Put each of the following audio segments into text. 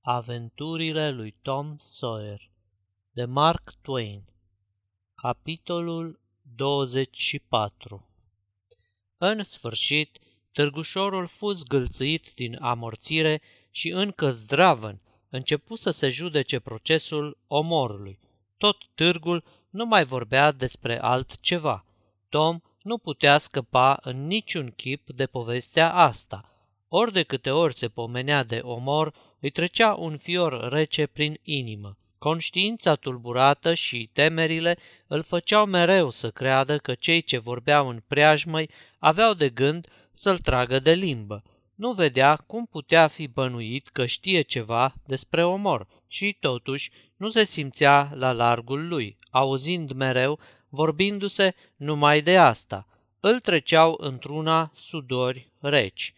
Aventurile lui Tom Sawyer de Mark Twain Capitolul 24 În sfârșit, târgușorul fu zgâlțâit din amorțire și încă zdravăn începu să se judece procesul omorului. Tot târgul nu mai vorbea despre altceva. Tom nu putea scăpa în niciun chip de povestea asta. Ori de câte ori se pomenea de omor, îi trecea un fior rece prin inimă. Conștiința tulburată și temerile îl făceau mereu să creadă că cei ce vorbeau în preajmăi aveau de gând să-l tragă de limbă. Nu vedea cum putea fi bănuit că știe ceva despre omor și totuși nu se simțea la largul lui, auzind mereu, vorbindu-se numai de asta. Îl treceau într-una sudori reci.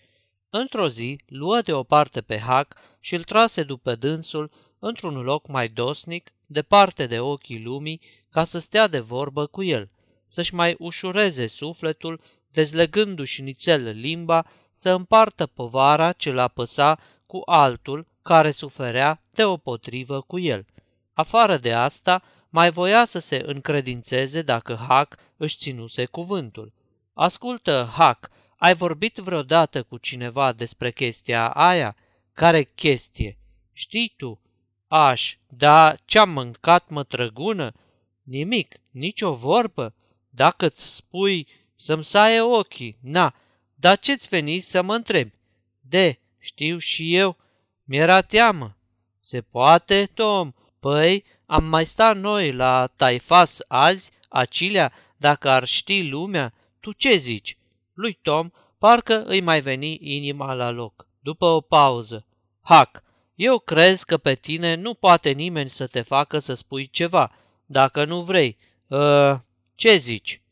Într-o zi, luă deoparte pe Hac și îl trase după dânsul într-un loc mai dosnic, departe de ochii lumii, ca să stea de vorbă cu el, să-și mai ușureze sufletul, dezlegându-și nițel limba, să împartă povara ce l-a păsa cu altul care suferea deopotrivă cu el. Afară de asta, mai voia să se încredințeze dacă Hac își ținuse cuvântul. Ascultă, Hac, ai vorbit vreodată cu cineva despre chestia aia? Care chestie? Știi tu? Aș, da ce-am mâncat mătrăgună? Nimic, nicio vorbă. Dacă-ți spui să-mi saie ochii, na, dar ce-ți veni să mă întrebi? De, știu și eu, mi-era teamă. Se poate, Tom? Păi, am mai sta noi la Taifas azi, Acilea, dacă ar ști lumea, tu ce zici? Lui Tom parcă îi mai veni inima la loc. După o pauză, Hac, eu crez că pe tine nu poate nimeni să te facă să spui ceva, dacă nu vrei. Uh, ce zici?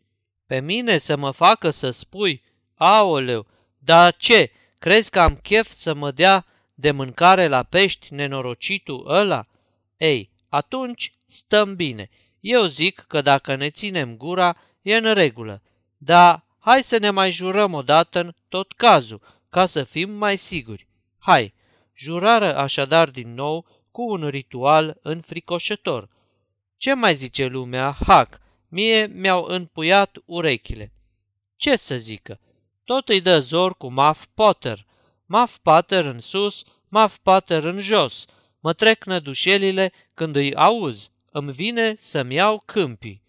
Pe mine să mă facă să spui? Aoleu, dar ce? Crezi că am chef să mă dea de mâncare la pești nenorocitul ăla? Ei, atunci stăm bine. Eu zic că dacă ne ținem gura, e în regulă. Dar hai să ne mai jurăm odată în tot cazul, ca să fim mai siguri. Hai, jurară așadar din nou cu un ritual înfricoșător. Ce mai zice lumea, hac, mie mi-au înpuiat urechile. Ce să zică? Tot îi dă zor cu Muff Potter. Muff Potter în sus, Muff Potter în jos. Mă trec nădușelile când îi auz. Îmi vine să-mi iau câmpii.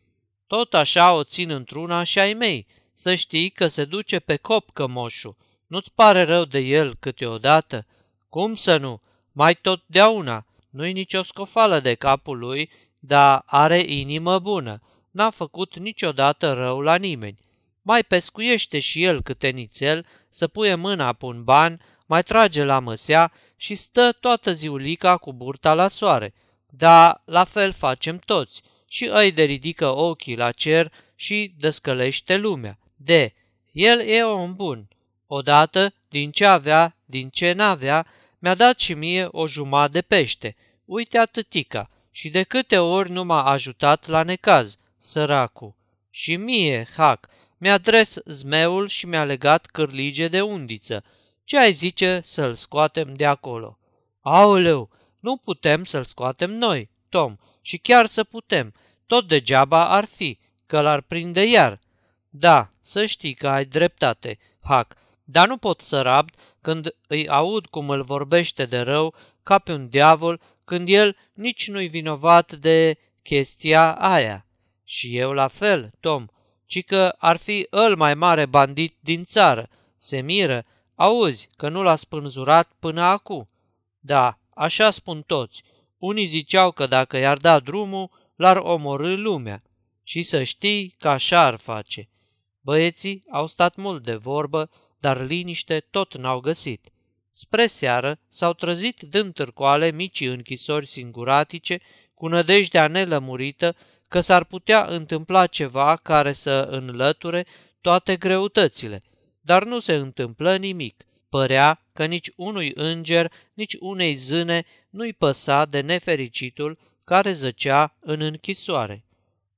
Tot așa o țin într-una și ai mei. Să știi că se duce pe cop cămoșul. Nu-ți pare rău de el câteodată? Cum să nu? Mai totdeauna. Nu-i nicio scofală de capul lui, dar are inimă bună. N-a făcut niciodată rău la nimeni. Mai pescuiește și el câte nițel, să puie mâna pe un ban, mai trage la măsea și stă toată ziulica cu burta la soare. Da, la fel facem toți. Și îi de ridică ochii la cer și descălește lumea. De, el e om bun. Odată, din ce avea, din ce n-avea, mi-a dat și mie o jumătate de pește. Uite atâtica. Și de câte ori nu m-a ajutat la necaz, săracu. Și mie, hac, mi-a dres zmeul și mi-a legat cârlige de undiță. Ce ai zice să-l scoatem de acolo? Aoleu, nu putem să-l scoatem noi, Tom, și chiar să putem. Tot degeaba ar fi, că l-ar prinde iar. Da, să știi că ai dreptate, Hac, dar nu pot să rabd când îi aud cum îl vorbește de rău ca pe un diavol, când el nici nu-i vinovat de chestia aia. Și eu la fel, Tom, ci că ar fi îl mai mare bandit din țară. Se miră, auzi că nu l-a spânzurat până acum. Da, așa spun toți. Unii ziceau că dacă i-ar da drumul, l-ar omorâ lumea. Și să știi că așa ar face. Băieții au stat mult de vorbă, dar liniște tot n-au găsit. Spre seară s-au trezit dând târcoale micii închisori singuratice, cu nădejdea nelămurită că s-ar putea întâmpla ceva care să înlăture toate greutățile, dar nu se întâmplă nimic. Părea că nici unui înger, nici unei zâne nu-i păsa de nefericitul care zăcea în închisoare.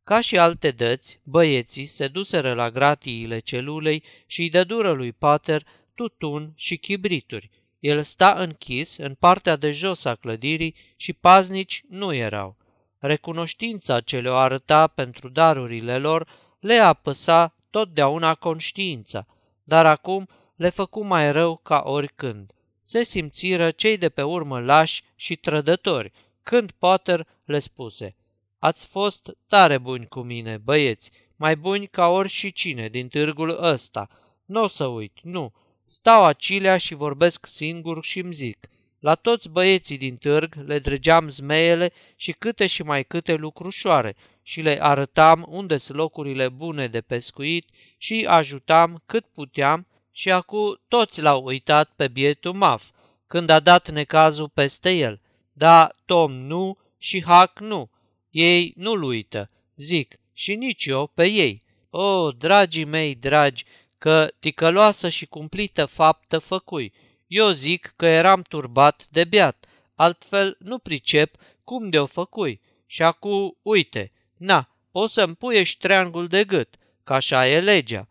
Ca și alte dăți, băieții se duseră la gratiile celulei și îi dădură lui Pater tutun și chibrituri. El sta închis în partea de jos a clădirii și paznici nu erau. Recunoștința ce le-o arăta pentru darurile lor le apăsa totdeauna conștiința, dar acum le făcu mai rău ca oricând. Se simțiră cei de pe urmă lași și trădători, când Potter le spuse Ați fost tare buni cu mine, băieți, mai buni ca ori și cine din târgul ăsta. Nu o să uit, nu. Stau acilea și vorbesc singur și îmi zic. La toți băieții din târg le dregeam zmeiele și câte și mai câte lucrușoare și le arătam unde sunt locurile bune de pescuit și ajutam cât puteam și acum toți l-au uitat pe bietul maf, când a dat necazul peste el. Da, Tom nu și Hac nu. Ei nu-l uită, zic, și nici eu pe ei. O, dragii mei dragi, că ticăloasă și cumplită faptă făcui. Eu zic că eram turbat de beat, altfel nu pricep cum de-o făcui. Și acum, uite, na, o să-mi puiești ștreangul de gât, că așa e legea.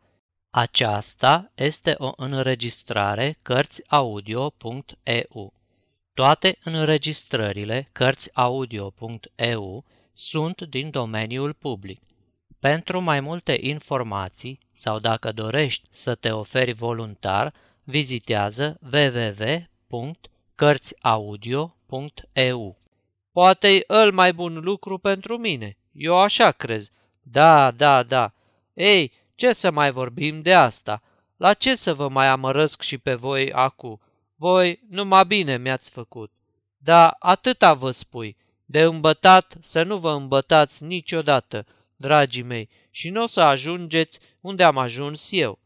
Aceasta este o înregistrare Cărțiaudio.eu. Toate înregistrările Cărțiaudio.eu sunt din domeniul public. Pentru mai multe informații sau dacă dorești să te oferi voluntar, vizitează www.cărțiaudio.eu. Poate-i îl mai bun lucru pentru mine. Eu așa crez. Da, da, da. Ei, ce să mai vorbim de asta? La ce să vă mai amărăsc și pe voi acu? Voi numai bine mi-ați făcut. Da, atâta vă spui. De îmbătat să nu vă îmbătați niciodată, dragii mei, și nu o să ajungeți unde am ajuns eu.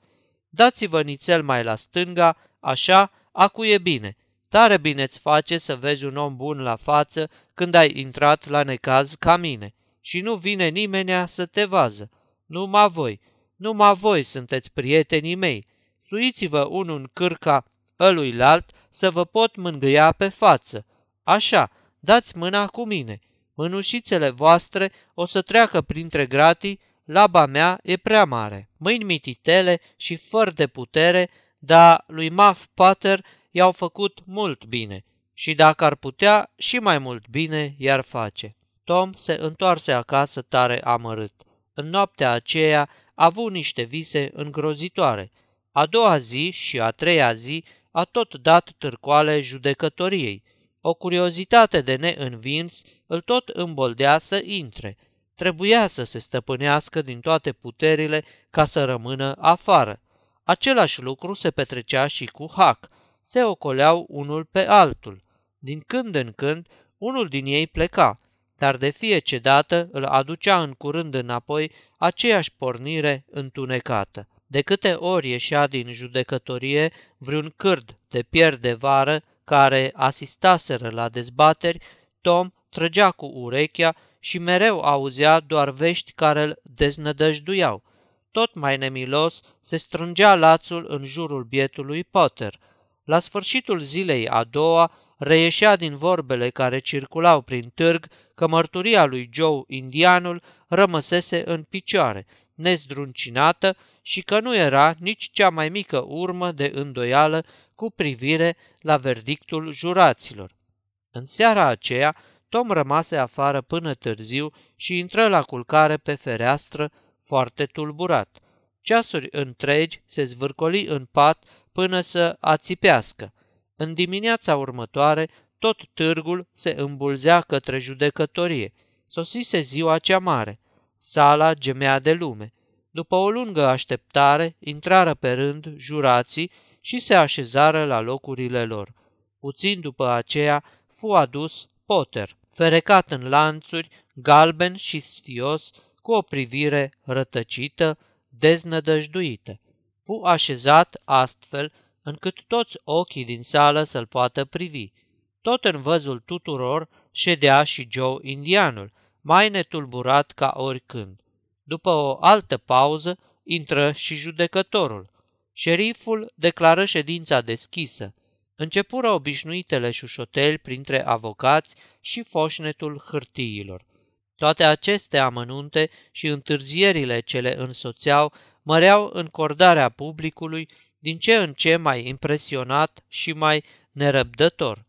Dați-vă nițel mai la stânga, așa, acu e bine. Tare bine-ți face să vezi un om bun la față când ai intrat la necaz ca mine și nu vine nimenea să te vază. Numai voi, numai voi sunteți prietenii mei. Suiți-vă unul în cârca ăluilalt să vă pot mângâia pe față. Așa, dați mâna cu mine. Mânușițele voastre o să treacă printre gratii, laba mea e prea mare. Mâini mititele și fără de putere, dar lui Maf Pater i-au făcut mult bine și dacă ar putea, și mai mult bine i-ar face. Tom se întoarse acasă tare amărât. În noaptea aceea a avut niște vise îngrozitoare. A doua zi și a treia zi a tot dat târcoale judecătoriei. O curiozitate de neînvins îl tot îmboldea să intre. Trebuia să se stăpânească din toate puterile ca să rămână afară. Același lucru se petrecea și cu Hac. Se ocoleau unul pe altul. Din când în când, unul din ei pleca, dar de fie ce dată îl aducea în curând înapoi aceeași pornire întunecată. De câte ori ieșea din judecătorie vreun cârd de pierd de vară care asistaseră la dezbateri, Tom trăgea cu urechea și mereu auzea doar vești care îl deznădăjduiau. Tot mai nemilos se strângea lațul în jurul bietului Potter. La sfârșitul zilei a doua reieșea din vorbele care circulau prin târg că mărturia lui Joe indianul rămăsese în picioare, nezdruncinată și că nu era nici cea mai mică urmă de îndoială cu privire la verdictul juraților. În seara aceea, Tom rămase afară până târziu și intră la culcare pe fereastră, foarte tulburat. Ceasuri întregi se zvârcoli în pat până să ațipească. În dimineața următoare, tot târgul se îmbulzea către judecătorie. Sosise ziua cea mare. Sala gemea de lume. După o lungă așteptare, intrară pe rând jurații și se așezară la locurile lor. Puțin după aceea fu adus Potter, ferecat în lanțuri, galben și sfios, cu o privire rătăcită, deznădăjduită. Fu așezat astfel încât toți ochii din sală să-l poată privi. Tot în văzul tuturor ședea și Joe indianul, mai netulburat ca oricând. După o altă pauză, intră și judecătorul. Șeriful declară ședința deschisă. Începură obișnuitele șușoteli printre avocați și foșnetul hârtiilor. Toate aceste amănunte și întârzierile ce le însoțeau măreau încordarea publicului din ce în ce mai impresionat și mai nerăbdător.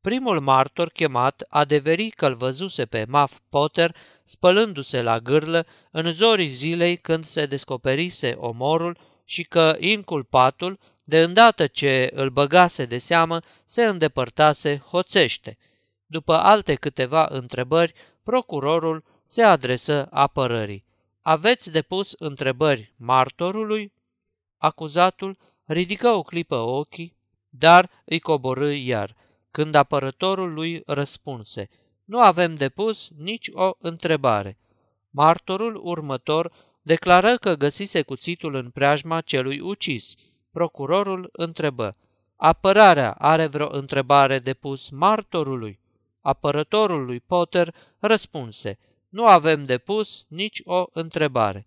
Primul martor chemat adeveri că îl văzuse pe Muff Potter spălându-se la gârlă în zorii zilei când se descoperise omorul și că inculpatul, de îndată ce îl băgase de seamă, se îndepărtase hoțește. După alte câteva întrebări, procurorul se adresă apărării. Aveți depus întrebări martorului? Acuzatul ridică o clipă ochii, dar îi coborâ iar, când apărătorul lui răspunse, nu avem depus nici o întrebare. Martorul următor declară că găsise cuțitul în preajma celui ucis. Procurorul întrebă, apărarea are vreo întrebare depus martorului? Apărătorul lui Potter răspunse, nu avem depus nici o întrebare.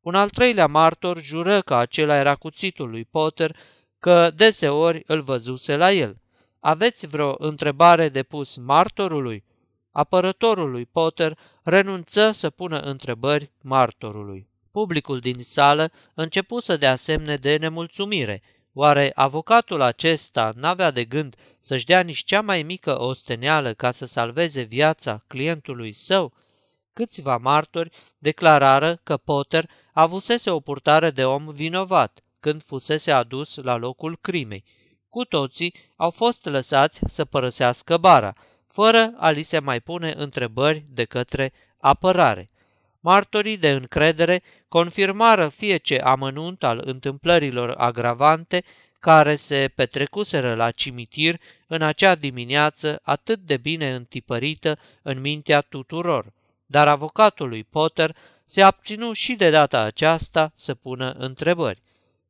Un al treilea martor jură că acela era cuțitul lui Potter, că deseori îl văzuse la el. Aveți vreo întrebare depus martorului? Apărătorul lui Potter renunță să pună întrebări martorului. Publicul din sală începu să dea semne de nemulțumire. Oare avocatul acesta n-avea de gând să-și dea nici cea mai mică osteneală ca să salveze viața clientului său? Câțiva martori declarară că Potter avusese o purtare de om vinovat când fusese adus la locul crimei. Cu toții au fost lăsați să părăsească bara, fără a li se mai pune întrebări de către apărare. Martorii de încredere confirmară fie ce amănunt al întâmplărilor agravante care se petrecuseră la cimitir în acea dimineață atât de bine întipărită în mintea tuturor, dar avocatul lui Potter se abținu și de data aceasta să pună întrebări.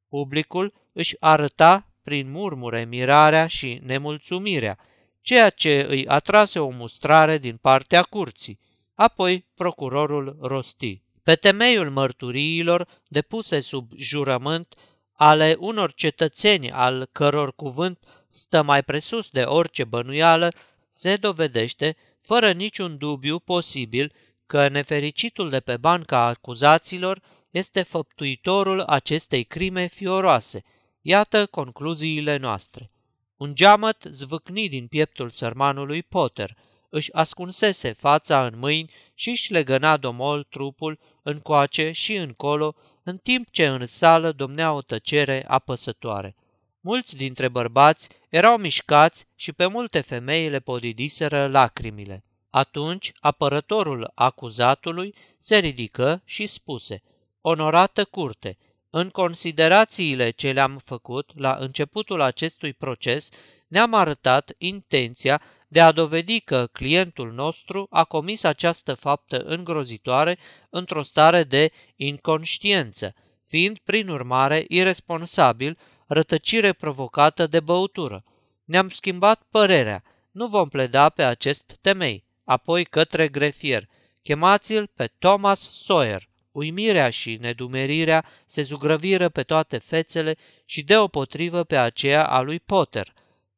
Publicul își arăta prin murmure mirarea și nemulțumirea, ceea ce îi atrase o mustrare din partea curții. Apoi procurorul rosti. Pe temeiul mărturiilor depuse sub jurământ ale unor cetățeni al căror cuvânt stă mai presus de orice bănuială, se dovedește, fără niciun dubiu posibil, că nefericitul de pe banca acuzaților este făptuitorul acestei crime fioroase. Iată concluziile noastre. Un geamăt zvâcni din pieptul sărmanului Potter, își ascunsese fața în mâini și își legăna domol trupul încoace și încolo, în timp ce în sală domnea o tăcere apăsătoare. Mulți dintre bărbați erau mișcați și pe multe femei le podidiseră lacrimile. Atunci apărătorul acuzatului se ridică și spuse, Onorată curte, în considerațiile ce le-am făcut la începutul acestui proces, ne-am arătat intenția de a dovedi că clientul nostru a comis această faptă îngrozitoare într-o stare de inconștiență, fiind prin urmare irresponsabil, rătăcire provocată de băutură. Ne-am schimbat părerea, nu vom pleda pe acest temei, apoi către grefier. Chemați-l pe Thomas Sawyer. Uimirea și nedumerirea se zugrăviră pe toate fețele și deopotrivă pe aceea a lui Potter.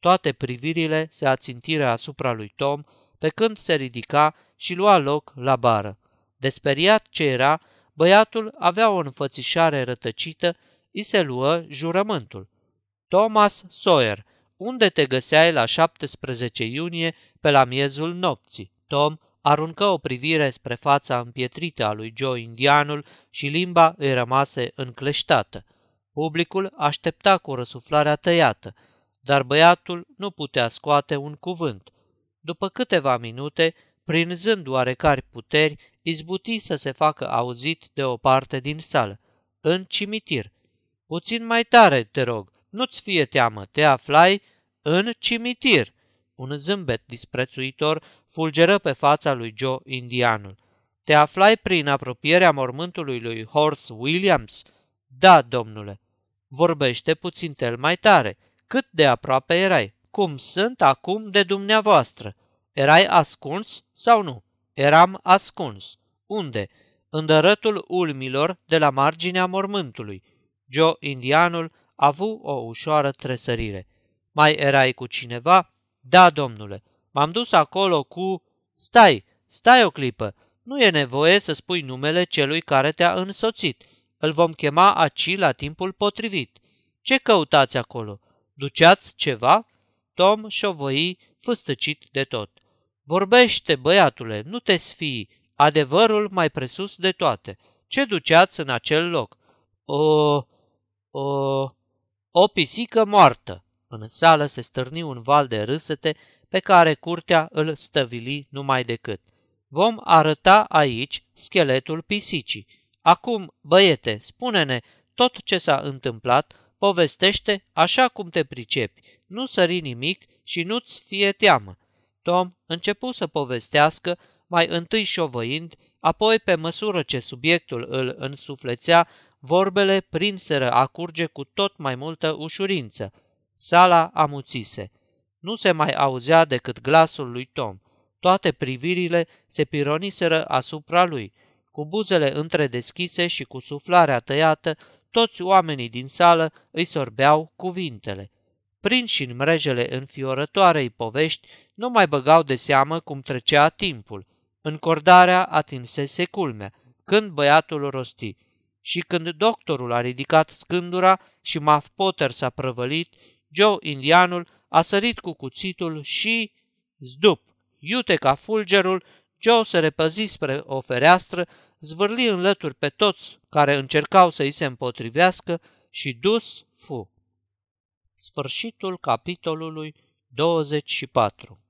Toate privirile se ațintiră asupra lui Tom, pe când se ridica și lua loc la bară. Desperiat ce era, băiatul avea o înfățișare rătăcită, îi se luă jurământul. Thomas Sawyer, unde te găseai la 17 iunie pe la miezul nopții? Tom aruncă o privire spre fața împietrită a lui Joe indianul și limba îi rămase încleștată. Publicul aștepta cu răsuflarea tăiată, dar băiatul nu putea scoate un cuvânt. După câteva minute, prinzând oarecare puteri, izbuti să se facă auzit de o parte din sală. În cimitir. Puțin mai tare, te rog, nu-ți fie teamă, te aflai în cimitir. Un zâmbet disprețuitor fulgeră pe fața lui Joe indianul. Te aflai prin apropierea mormântului lui Horse Williams? Da, domnule. Vorbește puțin tel mai tare. Cât de aproape erai? Cum sunt acum de dumneavoastră? Erai ascuns sau nu? Eram ascuns. Unde? În dărătul ulmilor de la marginea mormântului. Joe indianul a avut o ușoară tresărire. Mai erai cu cineva? Da, domnule. M-am dus acolo cu... Stai, stai o clipă. Nu e nevoie să spui numele celui care te-a însoțit. Îl vom chema aci la timpul potrivit. Ce căutați acolo? Duceați ceva? Tom șovăi fâstăcit de tot. Vorbește, băiatule, nu te sfii, adevărul mai presus de toate. Ce duceați în acel loc? O... o... o pisică moartă. În sală se stârni un val de râsete pe care curtea îl stăvili numai decât. Vom arăta aici scheletul pisicii. Acum, băiete, spune-ne tot ce s-a întâmplat, povestește așa cum te pricepi, nu sări nimic și nu-ți fie teamă. Tom începu să povestească, mai întâi șovăind, apoi pe măsură ce subiectul îl însuflețea, vorbele prinseră a curge cu tot mai multă ușurință. Sala amuțise. Nu se mai auzea decât glasul lui Tom. Toate privirile se pironiseră asupra lui. Cu buzele întredeschise și cu suflarea tăiată, toți oamenii din sală îi sorbeau cuvintele. Prinși în mrejele înfiorătoarei povești, nu mai băgau de seamă cum trecea timpul. Încordarea atinsese culmea, când băiatul rosti. Și când doctorul a ridicat scândura și Muff Potter s-a prăvălit, Joe indianul a sărit cu cuțitul și... Zdup! Iute ca fulgerul, Joe se repăzi spre o fereastră, zvârli în lături pe toți care încercau să-i se împotrivească și dus fu. Sfârșitul capitolului 24